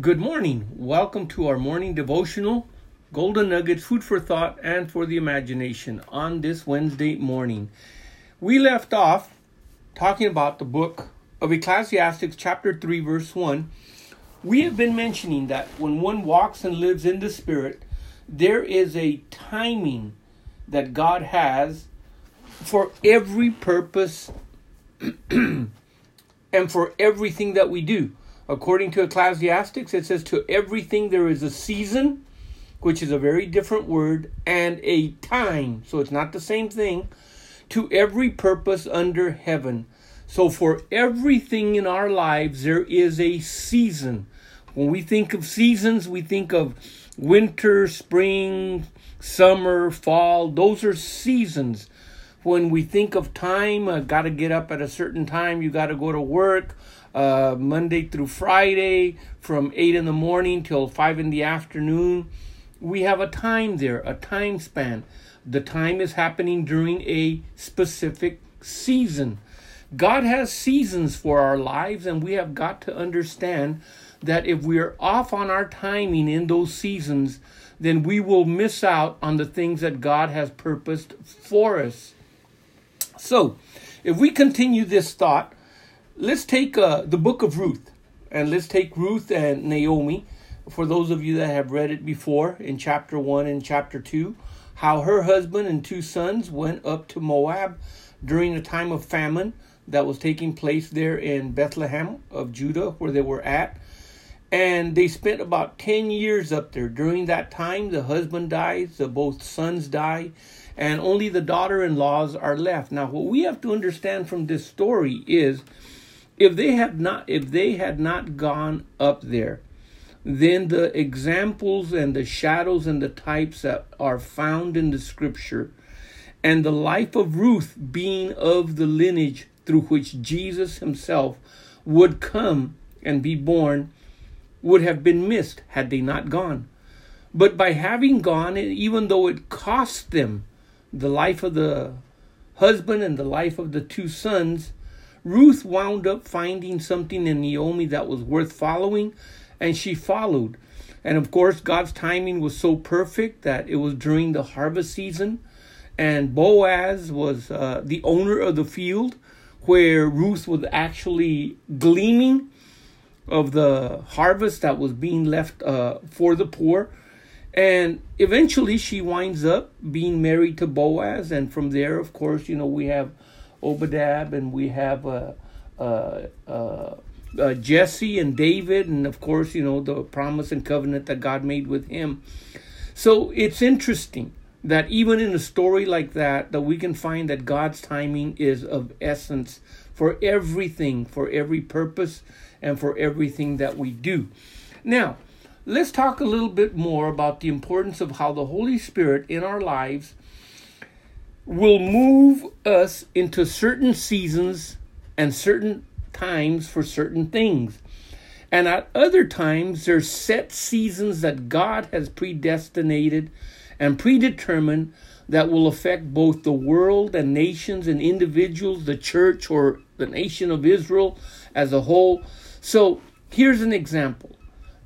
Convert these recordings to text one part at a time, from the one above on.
Good morning. Welcome to our morning devotional, Golden Nuggets, food for thought and for the imagination on this Wednesday morning. We left off talking about the book of Ecclesiastes, chapter 3, verse 1. We have been mentioning that when one walks and lives in the Spirit, there is a timing that God has for every purpose and for everything that we do. According to Ecclesiastics, it says, To everything there is a season, which is a very different word, and a time. So it's not the same thing. To every purpose under heaven. So for everything in our lives, there is a season. When we think of seasons, we think of winter, spring, summer, fall. Those are seasons. When we think of time, uh, got to get up at a certain time, you got to go to work uh, Monday through Friday from 8 in the morning till 5 in the afternoon. We have a time there, a time span. The time is happening during a specific season. God has seasons for our lives, and we have got to understand that if we're off on our timing in those seasons, then we will miss out on the things that God has purposed for us. So, if we continue this thought, let's take uh, the book of Ruth and let's take Ruth and Naomi. For those of you that have read it before in chapter 1 and chapter 2, how her husband and two sons went up to Moab during a time of famine that was taking place there in Bethlehem of Judah, where they were at. And they spent about 10 years up there. During that time, the husband dies, the both sons die, and only the daughter in laws are left. Now, what we have to understand from this story is if they had not if they had not gone up there then the examples and the shadows and the types that are found in the scripture and the life of Ruth being of the lineage through which Jesus himself would come and be born would have been missed had they not gone. But by having gone, even though it cost them the life of the husband and the life of the two sons, Ruth wound up finding something in Naomi that was worth following, and she followed. And of course, God's timing was so perfect that it was during the harvest season, and Boaz was uh, the owner of the field where Ruth was actually gleaming of the harvest that was being left uh, for the poor. And eventually she winds up being married to Boaz. And from there, of course, you know, we have Obadiah, and we have uh, uh, uh, uh, Jesse and David, and of course, you know, the promise and covenant that God made with him. So it's interesting that even in a story like that, that we can find that God's timing is of essence for everything, for every purpose, and for everything that we do. Now, let's talk a little bit more about the importance of how the Holy Spirit in our lives will move us into certain seasons and certain times for certain things. And at other times, there's set seasons that God has predestinated and predetermined that will affect both the world and nations and individuals, the church or the nation of Israel as a whole. So here's an example.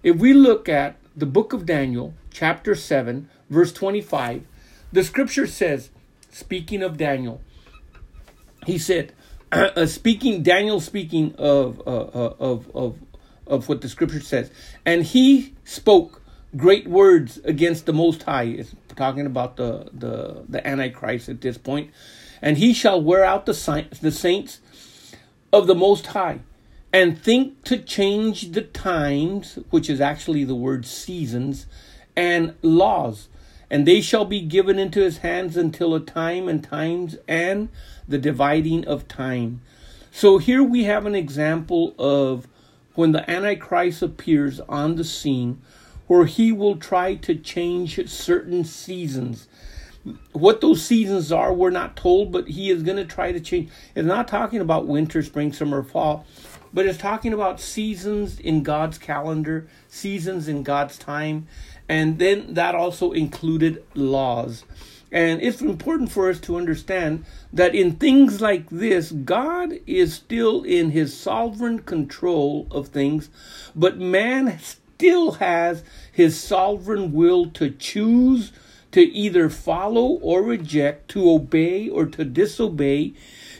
If we look at the book of Daniel, chapter 7, verse 25, the scripture says, speaking of Daniel, he said, uh, speaking Daniel speaking of, uh, uh, of of of what the scripture says, and he spoke great words against the Most High. It's talking about the the the Antichrist at this point, and he shall wear out the the saints of the Most High, and think to change the times, which is actually the word seasons, and laws and they shall be given into his hands until a time and times and the dividing of time. So here we have an example of when the Antichrist appears on the scene, where he will try to change certain seasons. What those seasons are, we're not told, but he is going to try to change. It's not talking about winter, spring, summer, fall, but it's talking about seasons in God's calendar, seasons in God's time. And then that also included laws. And it's important for us to understand that in things like this, God is still in his sovereign control of things, but man still has his sovereign will to choose to either follow or reject, to obey or to disobey,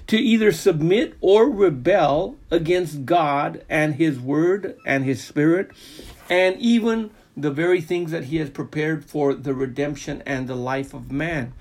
to either submit or rebel against God and His Word and His Spirit, and even the very things that He has prepared for the redemption and the life of man.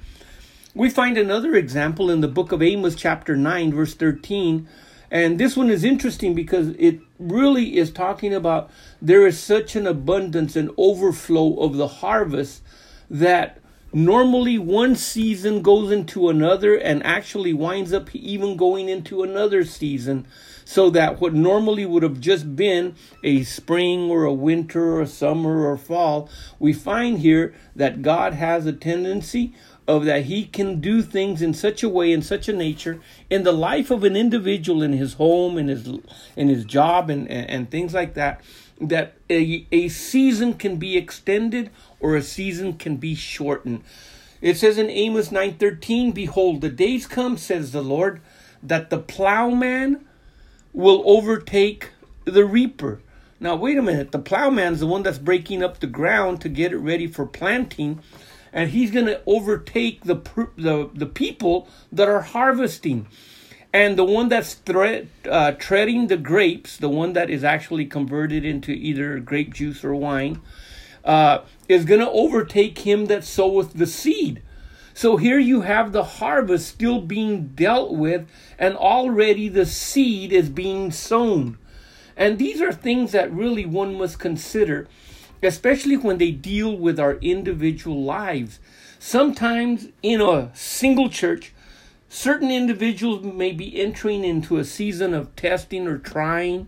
We find another example in the book of Amos, chapter 9, verse 13. And this one is interesting because it really is talking about there is such an abundance and overflow of the harvest that normally one season goes into another and actually winds up even going into another season so that what normally would have just been a spring or a winter or a summer or fall we find here that god has a tendency of that he can do things in such a way in such a nature in the life of an individual in his home in his in his job and and, and things like that that a, a season can be extended or a season can be shortened. It says in Amos 9:13, behold, the days come says the Lord that the plowman will overtake the reaper. Now wait a minute, the plowman's the one that's breaking up the ground to get it ready for planting and he's going to overtake the the the people that are harvesting. And the one that's thre- uh, treading the grapes, the one that is actually converted into either grape juice or wine, uh, is going to overtake him that soweth the seed. So here you have the harvest still being dealt with, and already the seed is being sown. And these are things that really one must consider, especially when they deal with our individual lives. Sometimes in a single church, Certain individuals may be entering into a season of testing or trying,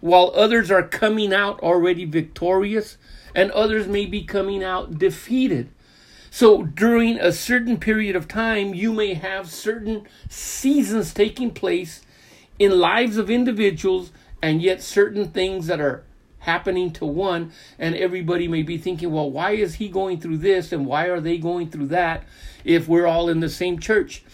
while others are coming out already victorious, and others may be coming out defeated. So, during a certain period of time, you may have certain seasons taking place in lives of individuals, and yet certain things that are happening to one, and everybody may be thinking, well, why is he going through this and why are they going through that if we're all in the same church?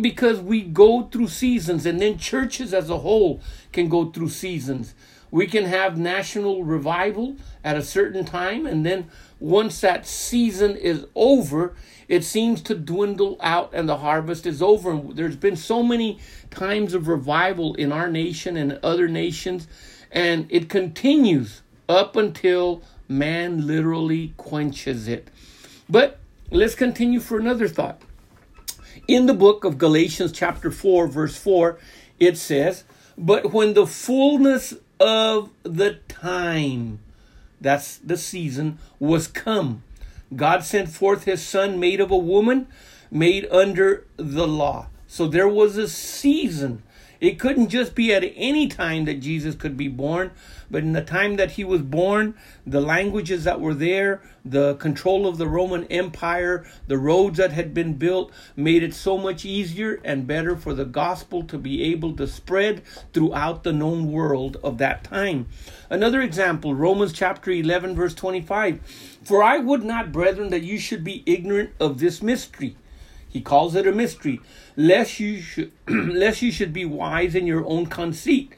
because we go through seasons and then churches as a whole can go through seasons we can have national revival at a certain time and then once that season is over it seems to dwindle out and the harvest is over. There's been so many times of revival in our nation and other nations and it continues up until man literally quenches it. But let's continue for another thought. In the book of Galatians, chapter 4, verse 4, it says, But when the fullness of the time, that's the season, was come, God sent forth his son, made of a woman, made under the law. So there was a season it couldn't just be at any time that Jesus could be born, but in the time that he was born, the languages that were there, the control of the Roman Empire, the roads that had been built made it so much easier and better for the gospel to be able to spread throughout the known world of that time. Another example, Romans chapter 11, verse 25. For I would not, brethren, that you should be ignorant of this mystery he calls it a mystery, lest you should, lest you should be wise in your own conceit,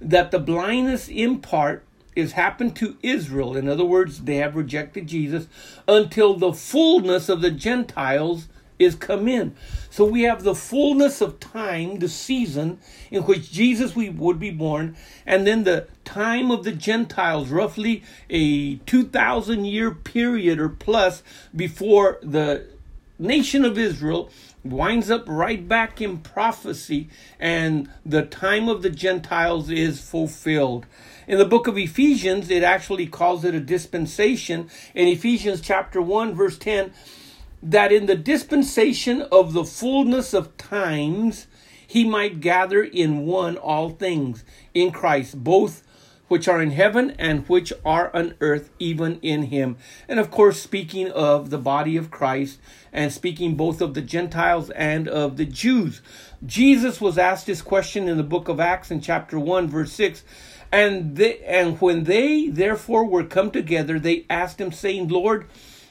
that the blindness in part is happened to Israel. In other words, they have rejected Jesus until the fullness of the Gentiles is come in. So we have the fullness of time, the season in which Jesus we would be born, and then the time of the Gentiles, roughly a 2,000 year period or plus before the nation of Israel winds up right back in prophecy, and the time of the Gentiles is fulfilled. In the book of Ephesians, it actually calls it a dispensation. In Ephesians chapter 1, verse 10, that in the dispensation of the fullness of times, he might gather in one all things in Christ, both which are in heaven and which are on earth, even in him. And of course, speaking of the body of Christ and speaking both of the Gentiles and of the Jews. Jesus was asked this question in the book of Acts in chapter 1, verse 6. And they, and when they therefore were come together, they asked him, saying, Lord,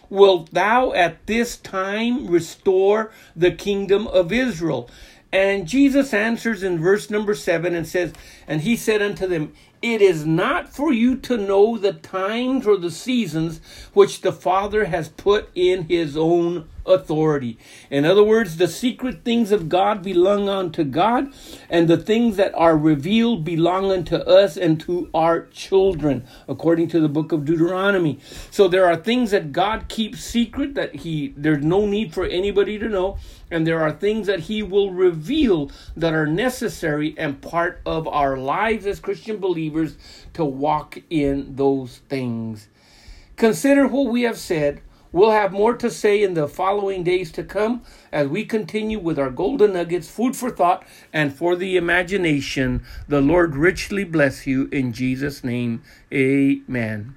wilt thou at this time restore the kingdom of Israel? And Jesus answers in verse number seven and says, And he said unto them, it is not for you to know the times or the seasons which the Father has put in his own authority. In other words, the secret things of God belong unto God, and the things that are revealed belong unto us and to our children, according to the book of Deuteronomy. So there are things that God keeps secret that he there's no need for anybody to know, and there are things that he will reveal that are necessary and part of our lives as Christian believers to walk in those things. Consider what we have said. We'll have more to say in the following days to come as we continue with our golden nuggets, food for thought and for the imagination. The Lord richly bless you in Jesus' name. Amen.